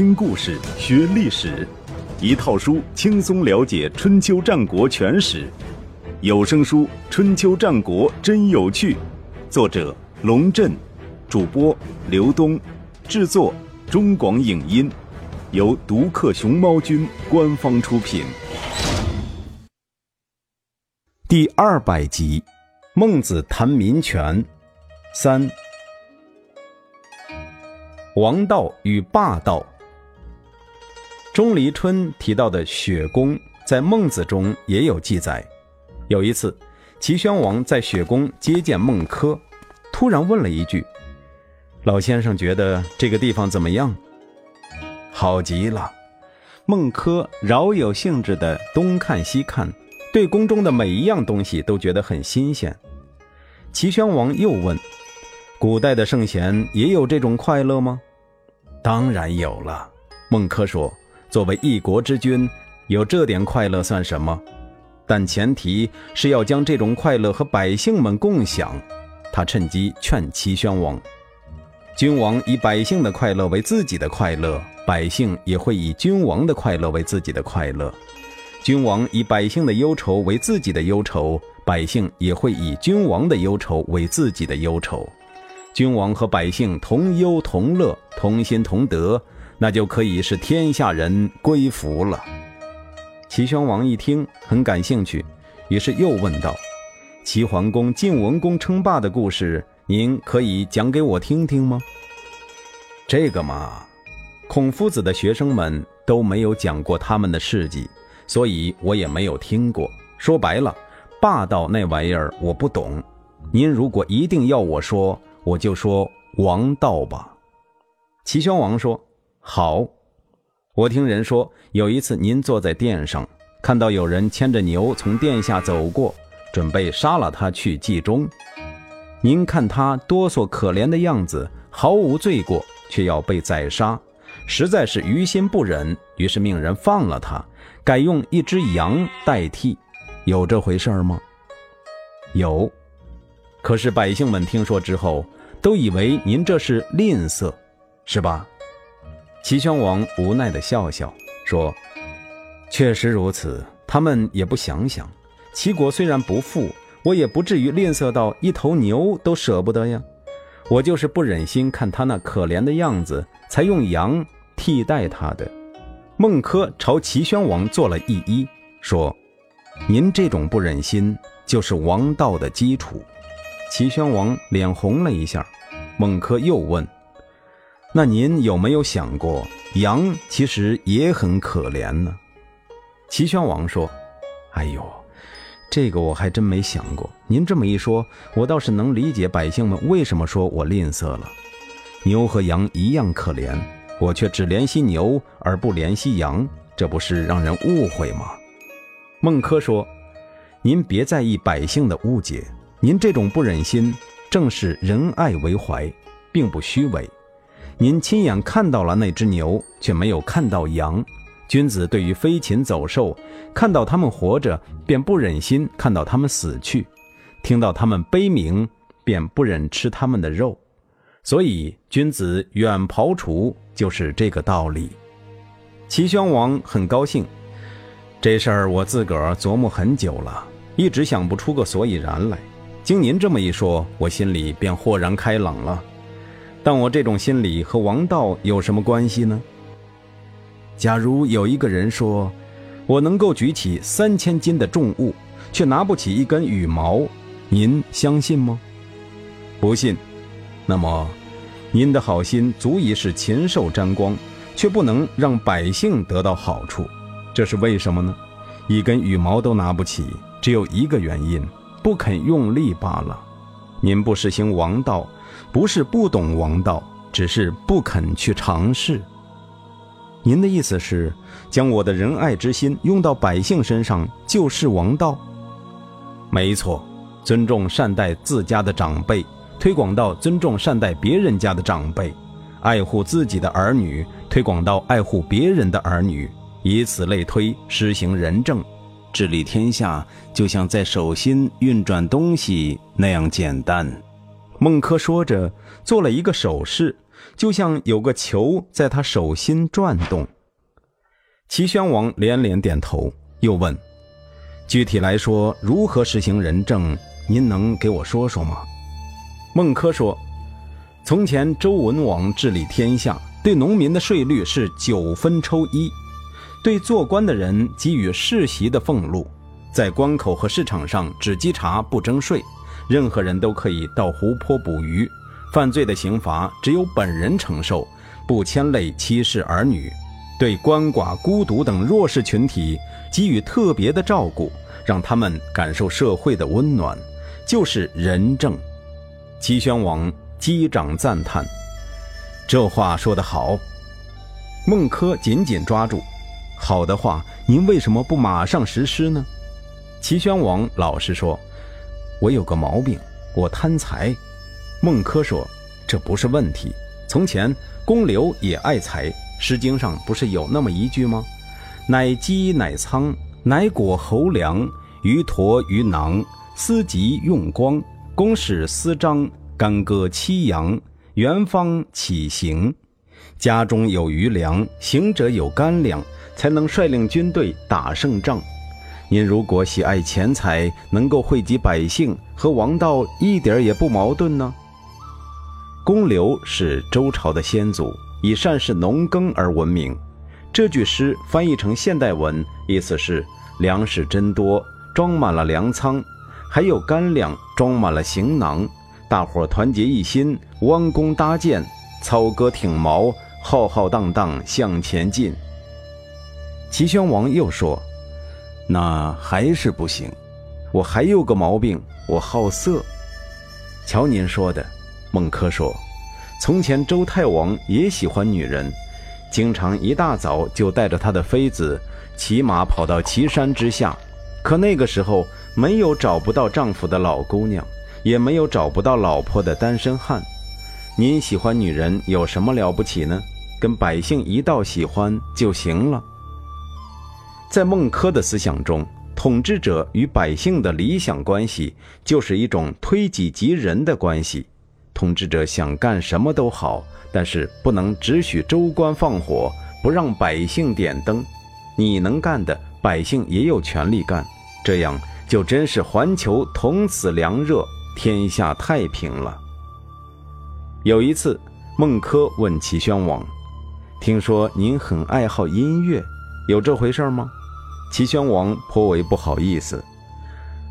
听故事学历史，一套书轻松了解春秋战国全史。有声书《春秋战国真有趣》，作者龙震，主播刘东，制作中广影音，由独克熊猫君官方出品。第二百集，孟子谈民权三。王道与霸道。钟离春提到的雪宫，在孟子中也有记载。有一次，齐宣王在雪宫接见孟轲，突然问了一句：“老先生觉得这个地方怎么样？”“好极了。”孟轲饶有兴致地东看西看，对宫中的每一样东西都觉得很新鲜。齐宣王又问。古代的圣贤也有这种快乐吗？当然有了。孟轲说：“作为一国之君，有这点快乐算什么？但前提是要将这种快乐和百姓们共享。”他趁机劝齐宣王：“君王以百姓的快乐为自己的快乐，百姓也会以君王的快乐为自己的快乐；君王以百姓的忧愁为自己的忧愁，百姓也会以君王的忧愁为自己的忧愁。”君王和百姓同忧同乐，同心同德，那就可以使天下人归服了。齐宣王一听，很感兴趣，于是又问道：“齐桓公晋文公称霸的故事，您可以讲给我听听吗？”这个嘛，孔夫子的学生们都没有讲过他们的事迹，所以我也没有听过。说白了，霸道那玩意儿我不懂。您如果一定要我说，我就说王道吧。齐宣王说：“好。”我听人说，有一次您坐在殿上，看到有人牵着牛从殿下走过，准备杀了他去祭忠。您看他哆嗦可怜的样子，毫无罪过，却要被宰杀，实在是于心不忍，于是命人放了他，改用一只羊代替。有这回事吗？有。可是百姓们听说之后，都以为您这是吝啬，是吧？齐宣王无奈地笑笑说：“确实如此，他们也不想想，齐国虽然不富，我也不至于吝啬到一头牛都舍不得呀。我就是不忍心看他那可怜的样子，才用羊替代他的。”孟轲朝齐宣王做了一揖，说：“您这种不忍心，就是王道的基础。”齐宣王脸红了一下，孟轲又问：“那您有没有想过，羊其实也很可怜呢？”齐宣王说：“哎呦，这个我还真没想过。您这么一说，我倒是能理解百姓们为什么说我吝啬了。牛和羊一样可怜，我却只怜惜牛而不怜惜羊，这不是让人误会吗？”孟轲说：“您别在意百姓的误解。”您这种不忍心，正是仁爱为怀，并不虚伪。您亲眼看到了那只牛，却没有看到羊。君子对于飞禽走兽，看到他们活着，便不忍心看到他们死去；听到他们悲鸣，便不忍吃他们的肉。所以，君子远庖厨，就是这个道理。齐宣王很高兴，这事儿我自个儿琢磨很久了，一直想不出个所以然来。经您这么一说，我心里便豁然开朗了。但我这种心理和王道有什么关系呢？假如有一个人说，我能够举起三千斤的重物，却拿不起一根羽毛，您相信吗？不信。那么，您的好心足以使禽兽沾光，却不能让百姓得到好处，这是为什么呢？一根羽毛都拿不起，只有一个原因。不肯用力罢了。您不实行王道，不是不懂王道，只是不肯去尝试。您的意思是，将我的仁爱之心用到百姓身上，就是王道？没错，尊重善待自家的长辈，推广到尊重善待别人家的长辈；爱护自己的儿女，推广到爱护别人的儿女，以此类推，施行仁政。治理天下就像在手心运转东西那样简单。孟轲说着，做了一个手势，就像有个球在他手心转动。齐宣王连连点头，又问：“具体来说，如何实行仁政？您能给我说说吗？”孟轲说：“从前周文王治理天下，对农民的税率是九分抽一，对做官的人给予世袭的俸禄，在关口和市场上只稽查不征税，任何人都可以到湖泊捕鱼。犯罪的刑罚只有本人承受，不牵累妻室儿女。对鳏寡孤独等弱势群体给予特别的照顾，让他们感受社会的温暖，就是仁政。”齐宣王击掌赞叹：“这话说得好。”孟轲紧紧抓住：“好的话，您为什么不马上实施呢？”齐宣王老实说：“我有个毛病，我贪财。”孟轲说：“这不是问题。从前公刘也爱财，《诗经》上不是有那么一句吗？‘乃饥乃仓，乃果侯粮，鱼驼鱼囊，司疾用光。’”公使司张干戈七阳，元方起行。家中有余粮，行者有干粮，才能率领军队打胜仗。您如果喜爱钱财，能够惠及百姓，和王道一点也不矛盾呢。公刘是周朝的先祖，以善事农耕而闻名。这句诗翻译成现代文，意思是粮食真多，装满了粮仓。还有干粮装满了行囊，大伙团结一心，弯弓搭箭，操戈挺矛，浩浩荡荡向前进。齐宣王又说：“那还是不行，我还有个毛病，我好色。”瞧您说的，孟轲说：“从前周太王也喜欢女人，经常一大早就带着他的妃子骑马跑到岐山之下，可那个时候。”没有找不到丈夫的老姑娘，也没有找不到老婆的单身汉。您喜欢女人有什么了不起呢？跟百姓一道喜欢就行了。在孟轲的思想中，统治者与百姓的理想关系就是一种推己及人的关系。统治者想干什么都好，但是不能只许州官放火，不让百姓点灯。你能干的，百姓也有权利干，这样。就真是环球同此凉热，天下太平了。有一次，孟轲问齐宣王：“听说您很爱好音乐，有这回事吗？”齐宣王颇为不好意思：“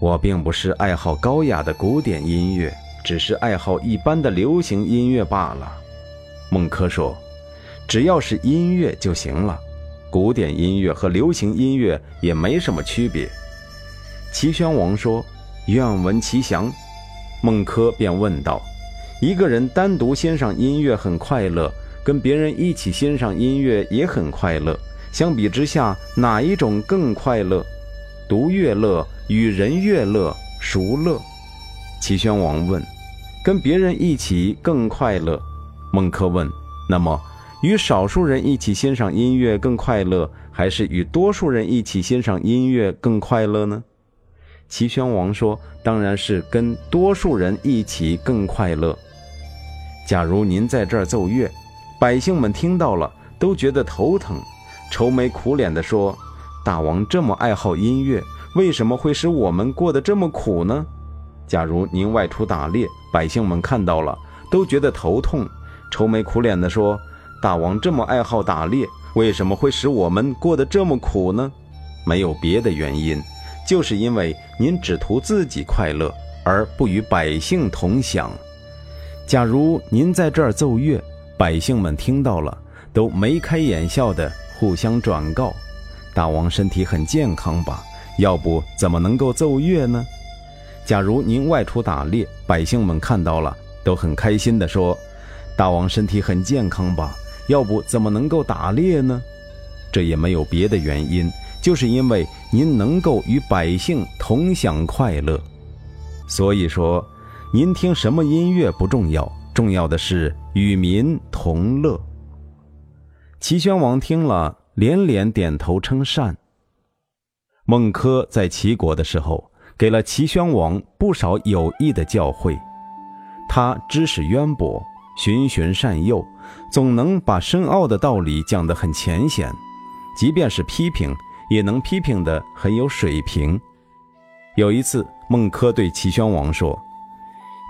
我并不是爱好高雅的古典音乐，只是爱好一般的流行音乐罢了。”孟轲说：“只要是音乐就行了，古典音乐和流行音乐也没什么区别。”齐宣王说：“愿闻其详。”孟轲便问道：“一个人单独欣赏音乐很快乐，跟别人一起欣赏音乐也很快乐。相比之下，哪一种更快乐？独乐乐与人乐乐孰乐？”齐宣王问：“跟别人一起更快乐？”孟轲问：“那么，与少数人一起欣赏音乐更快乐，还是与多数人一起欣赏音乐更快乐呢？”齐宣王说：“当然是跟多数人一起更快乐。假如您在这儿奏乐，百姓们听到了都觉得头疼，愁眉苦脸地说：‘大王这么爱好音乐，为什么会使我们过得这么苦呢？’假如您外出打猎，百姓们看到了都觉得头痛，愁眉苦脸地说：‘大王这么爱好打猎，为什么会使我们过得这么苦呢？’没有别的原因。”就是因为您只图自己快乐，而不与百姓同享。假如您在这儿奏乐，百姓们听到了，都眉开眼笑的互相转告：“大王身体很健康吧？要不怎么能够奏乐呢？”假如您外出打猎，百姓们看到了，都很开心的说：“大王身体很健康吧？要不怎么能够打猎呢？”这也没有别的原因。就是因为您能够与百姓同享快乐，所以说，您听什么音乐不重要，重要的是与民同乐。齐宣王听了，连连点头称善。孟轲在齐国的时候，给了齐宣王不少有益的教诲，他知识渊博，循循善诱，总能把深奥的道理讲得很浅显，即便是批评，也能批评得很有水平。有一次，孟轲对齐宣王说：“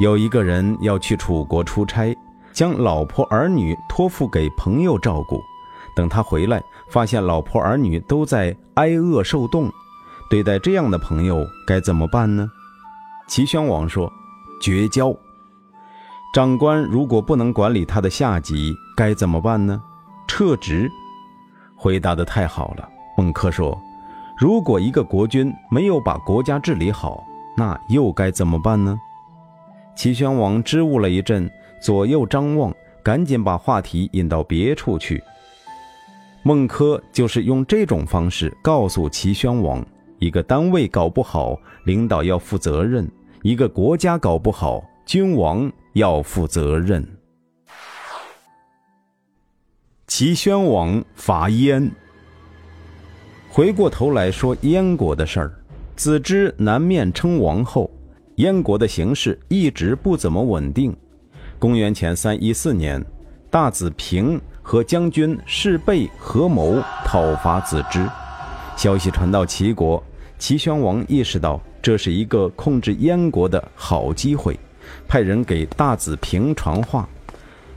有一个人要去楚国出差，将老婆儿女托付给朋友照顾，等他回来，发现老婆儿女都在挨饿受冻，对待这样的朋友该怎么办呢？”齐宣王说：“绝交。”长官如果不能管理他的下级，该怎么办呢？撤职。回答的太好了。孟轲说：“如果一个国君没有把国家治理好，那又该怎么办呢？”齐宣王支吾了一阵，左右张望，赶紧把话题引到别处去。孟轲就是用这种方式告诉齐宣王：一个单位搞不好，领导要负责任；一个国家搞不好，君王。要负责任。齐宣王伐燕。回过头来说燕国的事儿，子之南面称王后，燕国的形势一直不怎么稳定。公元前三一四年，大子平和将军士备合谋讨伐子之，消息传到齐国，齐宣王意识到这是一个控制燕国的好机会。派人给大子平传话，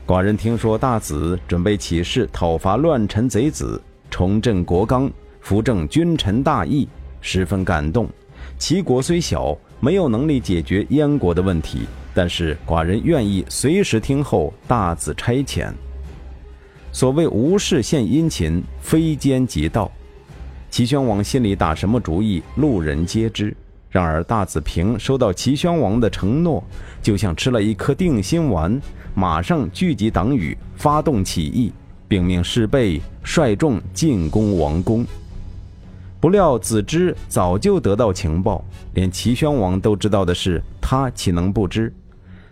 寡人听说大子准备起事讨伐乱臣贼子，重振国纲，扶正君臣大义，十分感动。齐国虽小，没有能力解决燕国的问题，但是寡人愿意随时听候大子差遣。所谓无事献殷勤，非奸即盗。齐宣王心里打什么主意，路人皆知。然而，大子平收到齐宣王的承诺，就像吃了一颗定心丸，马上聚集党羽，发动起义，并命士辈率众进攻王宫。不料子之早就得到情报，连齐宣王都知道的事，他岂能不知？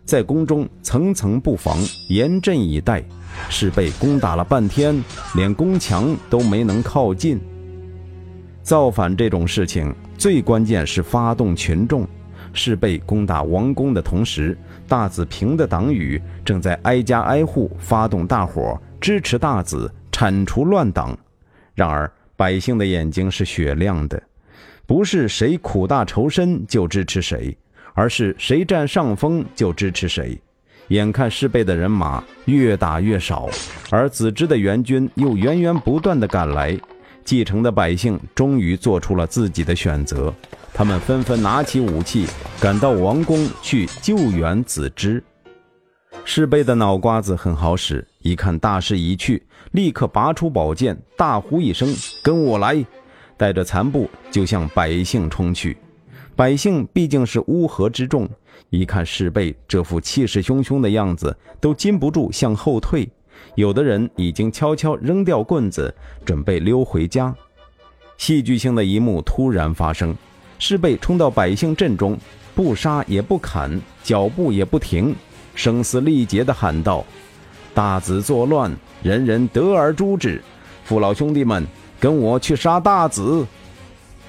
在宫中层层布防，严阵以待，是被攻打了半天，连宫墙都没能靠近。造反这种事情。最关键是发动群众，是被攻打王宫的同时，大子平的党羽正在挨家挨户发动大伙支持大子铲除乱党。然而百姓的眼睛是雪亮的，不是谁苦大仇深就支持谁，而是谁占上风就支持谁。眼看士备的人马越打越少，而子之的援军又源源不断的赶来。继承的百姓终于做出了自己的选择，他们纷纷拿起武器，赶到王宫去救援子之。士备的脑瓜子很好使，一看大势已去，立刻拔出宝剑，大呼一声：“跟我来！”带着残部就向百姓冲去。百姓毕竟是乌合之众，一看士备这副气势汹汹的样子，都禁不住向后退。有的人已经悄悄扔掉棍子，准备溜回家。戏剧性的一幕突然发生，士备冲到百姓阵中，不杀也不砍，脚步也不停，声嘶力竭地喊道：“大子作乱，人人得而诛之！父老兄弟们，跟我去杀大子！”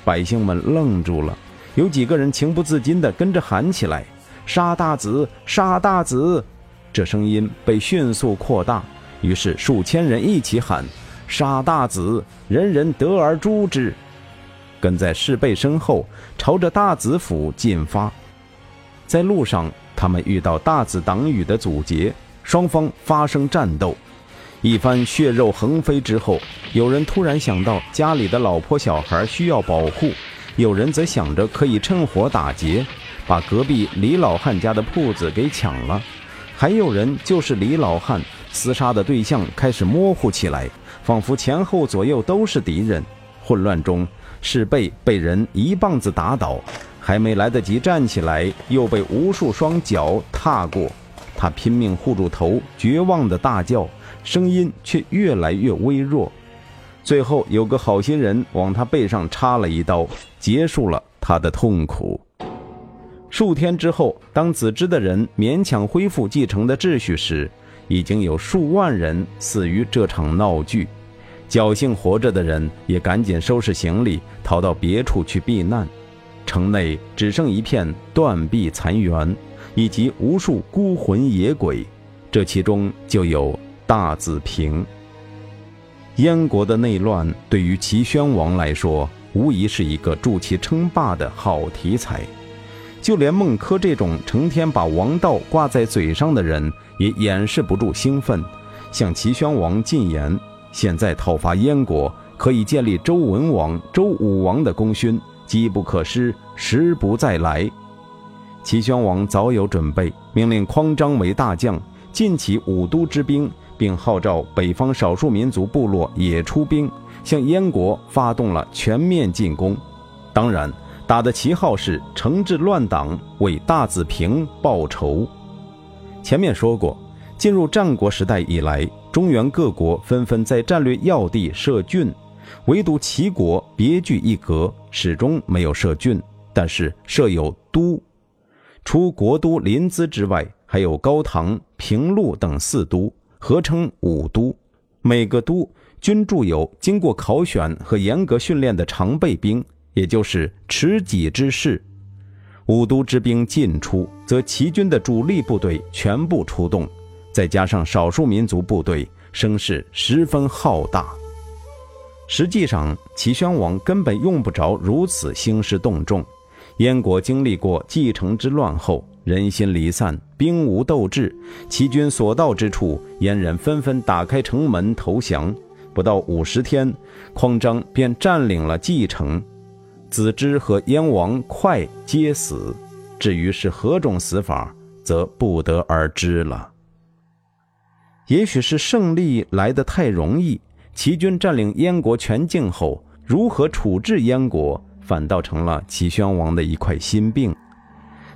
百姓们愣住了，有几个人情不自禁地跟着喊起来：“杀大子！杀大子！”这声音被迅速扩大。于是数千人一起喊：“杀大子，人人得而诛之！”跟在士备身后，朝着大子府进发。在路上，他们遇到大子党羽的阻截，双方发生战斗。一番血肉横飞之后，有人突然想到家里的老婆小孩需要保护，有人则想着可以趁火打劫，把隔壁李老汉家的铺子给抢了。还有人就是李老汉。厮杀的对象开始模糊起来，仿佛前后左右都是敌人。混乱中，是被被人一棒子打倒，还没来得及站起来，又被无数双脚踏过。他拼命护住头，绝望的大叫，声音却越来越微弱。最后，有个好心人往他背上插了一刀，结束了他的痛苦。数天之后，当子之的人勉强恢复继承的秩序时，已经有数万人死于这场闹剧，侥幸活着的人也赶紧收拾行李逃到别处去避难，城内只剩一片断壁残垣，以及无数孤魂野鬼。这其中就有大子平。燕国的内乱对于齐宣王来说，无疑是一个助其称霸的好题材。就连孟轲这种成天把王道挂在嘴上的人，也掩饰不住兴奋，向齐宣王进言：现在讨伐燕国，可以建立周文王、周武王的功勋，机不可失，时不再来。齐宣王早有准备，命令匡章为大将，尽起五都之兵。并号召北方少数民族部落也出兵，向燕国发动了全面进攻。当然，打的旗号是惩治乱党，为大子平报仇。前面说过，进入战国时代以来，中原各国纷纷在战略要地设郡，唯独齐国别具一格，始终没有设郡，但是设有都。除国都临淄之外，还有高唐、平陆等四都。合称五都，每个都均驻有经过考选和严格训练的常备兵，也就是持戟之士。五都之兵进出，则齐军的主力部队全部出动，再加上少数民族部队，声势十分浩大。实际上，齐宣王根本用不着如此兴师动众。燕国经历过继承之乱后。人心离散，兵无斗志，齐军所到之处，燕人纷纷打开城门投降。不到五十天，匡章便占领了蓟城，子之和燕王哙皆死。至于是何种死法，则不得而知了。也许是胜利来得太容易，齐军占领燕国全境后，如何处置燕国，反倒成了齐宣王的一块心病。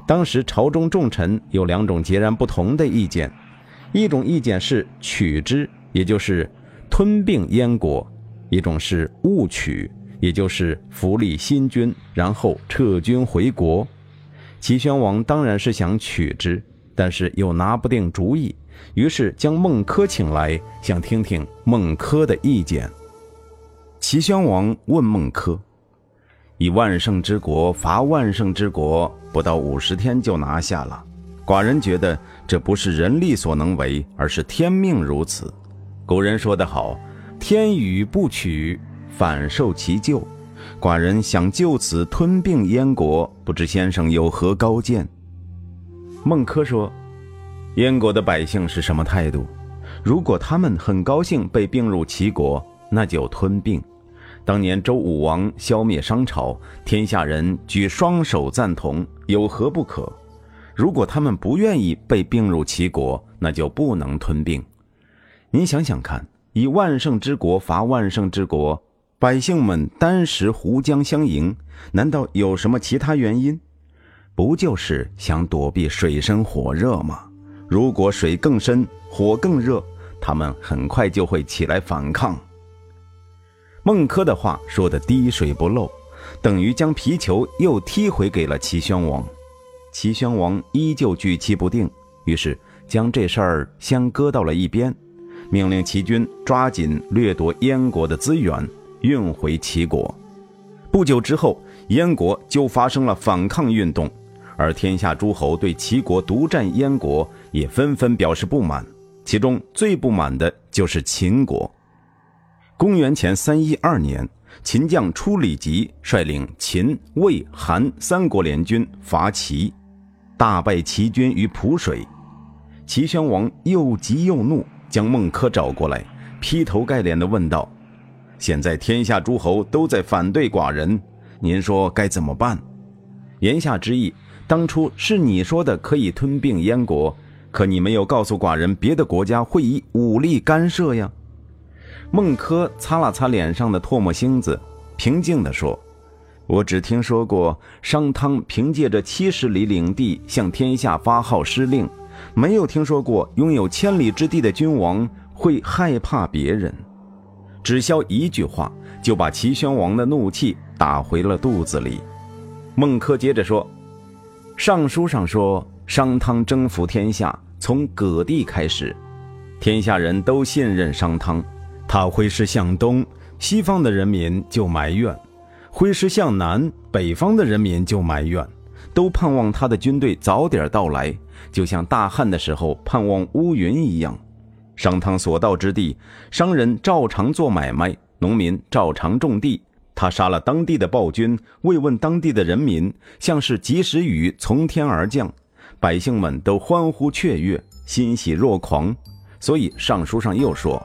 当时朝中重臣有两种截然不同的意见，一种意见是取之，也就是吞并燕国；一种是勿取，也就是扶立新君，然后撤军回国。齐宣王当然是想取之，但是又拿不定主意，于是将孟轲请来，想听听孟轲的意见。齐宣王问孟轲。以万圣之国伐万圣之国，不到五十天就拿下了。寡人觉得这不是人力所能为，而是天命如此。古人说得好：“天与不取，反受其咎。”寡人想就此吞并燕国，不知先生有何高见？孟轲说：“燕国的百姓是什么态度？如果他们很高兴被并入齐国，那就吞并。”当年周武王消灭商朝，天下人举双手赞同，有何不可？如果他们不愿意被并入齐国，那就不能吞并。您想想看，以万圣之国伐万圣之国，百姓们单食胡浆相迎，难道有什么其他原因？不就是想躲避水深火热吗？如果水更深，火更热，他们很快就会起来反抗。孟轲的话说的滴水不漏，等于将皮球又踢回给了齐宣王。齐宣王依旧举棋不定，于是将这事儿先搁到了一边，命令齐军抓紧掠夺燕国的资源，运回齐国。不久之后，燕国就发生了反抗运动，而天下诸侯对齐国独占燕国也纷纷表示不满，其中最不满的就是秦国。公元前三一二年，秦将初里吉率领秦、魏、韩三国联军伐齐，大败齐军于濮水。齐宣王又急又怒，将孟轲找过来，劈头盖脸地问道：“现在天下诸侯都在反对寡人，您说该怎么办？”言下之意，当初是你说的可以吞并燕国，可你没有告诉寡人别的国家会以武力干涉呀。孟轲擦了擦脸上的唾沫星子，平静地说：“我只听说过商汤凭借着七十里领地向天下发号施令，没有听说过拥有千里之地的君王会害怕别人。”只消一句话，就把齐宣王的怒气打回了肚子里。孟轲接着说：“尚书上说，商汤征服天下，从葛地开始，天下人都信任商汤。”他挥师向东，西方的人民就埋怨；挥师向南，北方的人民就埋怨，都盼望他的军队早点到来，就像大旱的时候盼望乌云一样。商汤所到之地，商人照常做买卖，农民照常种地。他杀了当地的暴君，慰问当地的人民，像是及时雨从天而降，百姓们都欢呼雀跃，欣喜若狂。所以上书上又说：“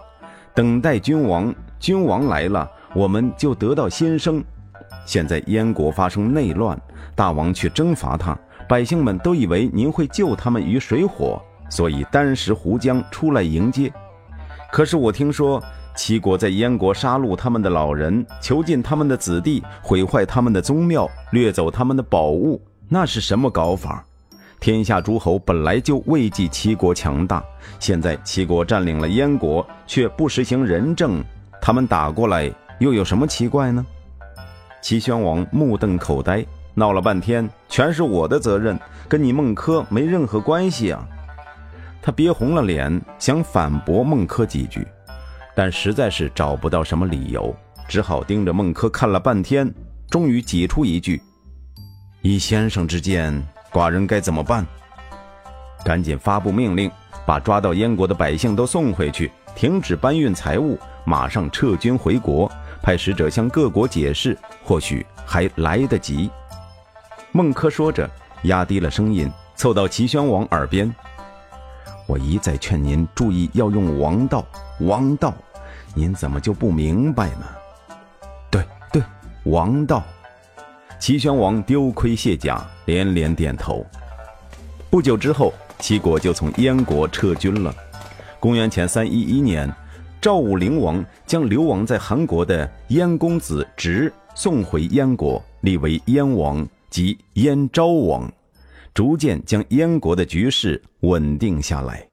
等待君王，君王来了，我们就得到新生。”现在燕国发生内乱，大王去征伐他，百姓们都以为您会救他们于水火，所以单食胡浆出来迎接。可是我听说。齐国在燕国杀戮他们的老人，囚禁他们的子弟，毁坏他们的宗庙，掠走他们的宝物，那是什么搞法？天下诸侯本来就畏惧齐国强大，现在齐国占领了燕国，却不实行仁政，他们打过来又有什么奇怪呢？齐宣王目瞪口呆，闹了半天全是我的责任，跟你孟轲没任何关系啊！他憋红了脸，想反驳孟轲几句。但实在是找不到什么理由，只好盯着孟轲看了半天，终于挤出一句：“以先生之见，寡人该怎么办？”赶紧发布命令，把抓到燕国的百姓都送回去，停止搬运财物，马上撤军回国，派使者向各国解释，或许还来得及。孟轲说着，压低了声音，凑到齐宣王耳边：“我一再劝您注意要用王道，王道。”您怎么就不明白呢？对对，王道。齐宣王丢盔卸甲，连连点头。不久之后，齐国就从燕国撤军了。公元前三一一年，赵武灵王将流亡在韩国的燕公子直送回燕国，立为燕王即燕昭王，逐渐将燕国的局势稳定下来。